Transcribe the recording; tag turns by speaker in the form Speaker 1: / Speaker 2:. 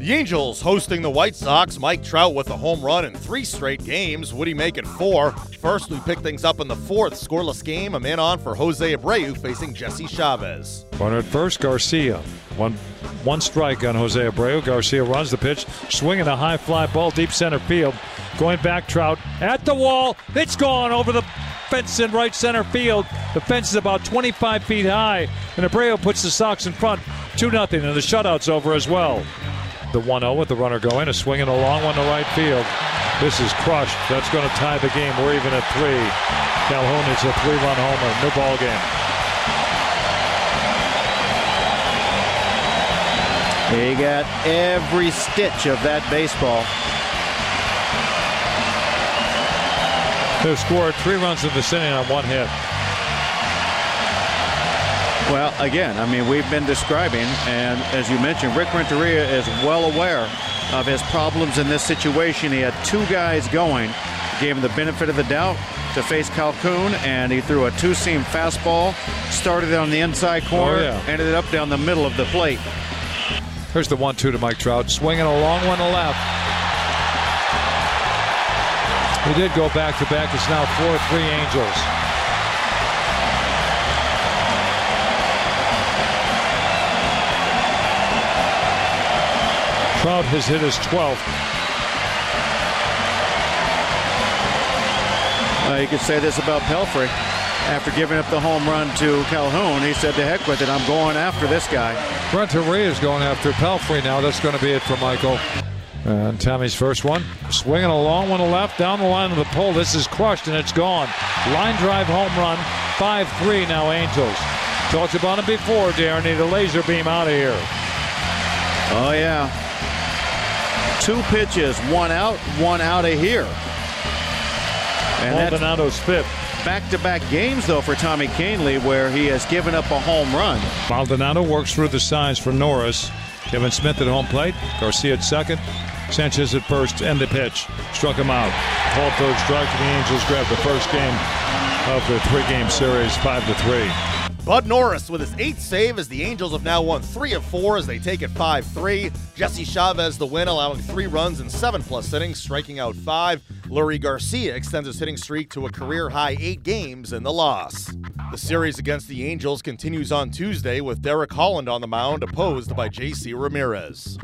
Speaker 1: The Angels hosting the White Sox. Mike Trout with a home run in three straight games. Would he make it four? First, we pick things up in the fourth. Scoreless game. A man on for Jose Abreu facing Jesse Chavez.
Speaker 2: Runner at first, Garcia. One one strike on Jose Abreu. Garcia runs the pitch, swinging a high fly ball deep center field. Going back, Trout at the wall. It's gone over the fence in right center field. The fence is about 25 feet high, and Abreu puts the Sox in front 2 0, and the shutout's over as well. The 1 0 with the runner going, a swinging a long one to right field. This is crushed. That's going to tie the game. We're even at three. Calhoun is a three run homer. New ball game.
Speaker 3: He got every stitch of that baseball.
Speaker 2: They've scored three runs in this inning on one hit.
Speaker 3: Well, again, I mean, we've been describing, and as you mentioned, Rick Renteria is well aware of his problems in this situation. He had two guys going, gave him the benefit of the doubt to face Calhoun, and he threw a two-seam fastball, started on the inside oh, corner,
Speaker 2: Oh, yeah.
Speaker 3: ended up down the middle of the plate.
Speaker 2: Here's the one-two to Mike Trout, swinging a long one to left. He did go back to back. It's now 4-3 Angels. Trout has hit his 12th.
Speaker 3: Uh, you could say this about Pelfrey. After giving up the home run to Calhoun, he said, to heck with it, I'm going after this guy.
Speaker 2: Renteria is going after Pelfrey now. That's going to be it for Michael. And Tommy's first one, swinging a long one to left, down the line of the pole. This is crushed and it's gone. Line drive home run, 5-3 now Angels. Talked about it before, Darrin. Need a laser beam out of here.
Speaker 3: Oh, yeah. Two pitches, one out, one out of here. And
Speaker 2: Maldonado's fifth.
Speaker 3: back-to-back games, though, for Tommy Kahnle, where he has given up a home run.
Speaker 2: Maldonado works through the signs for Norris. Kevan Smith at home plate. Garcia at second. Sanchez at first. End the pitch. Struck him out. Called third strike. The Angels grab the first game of the three-game series, five to three.
Speaker 1: Bud Norris with his eighth save as the Angels have now won three of four as they take it 5 3. Jesse Chavez the win, allowing three runs in seven plus innings, striking out five. Leury Garcia extends his hitting streak to a career high eight games in the loss. The series against the Angels continues on Tuesday with Derek Holland on the mound, opposed by J.C. Ramirez.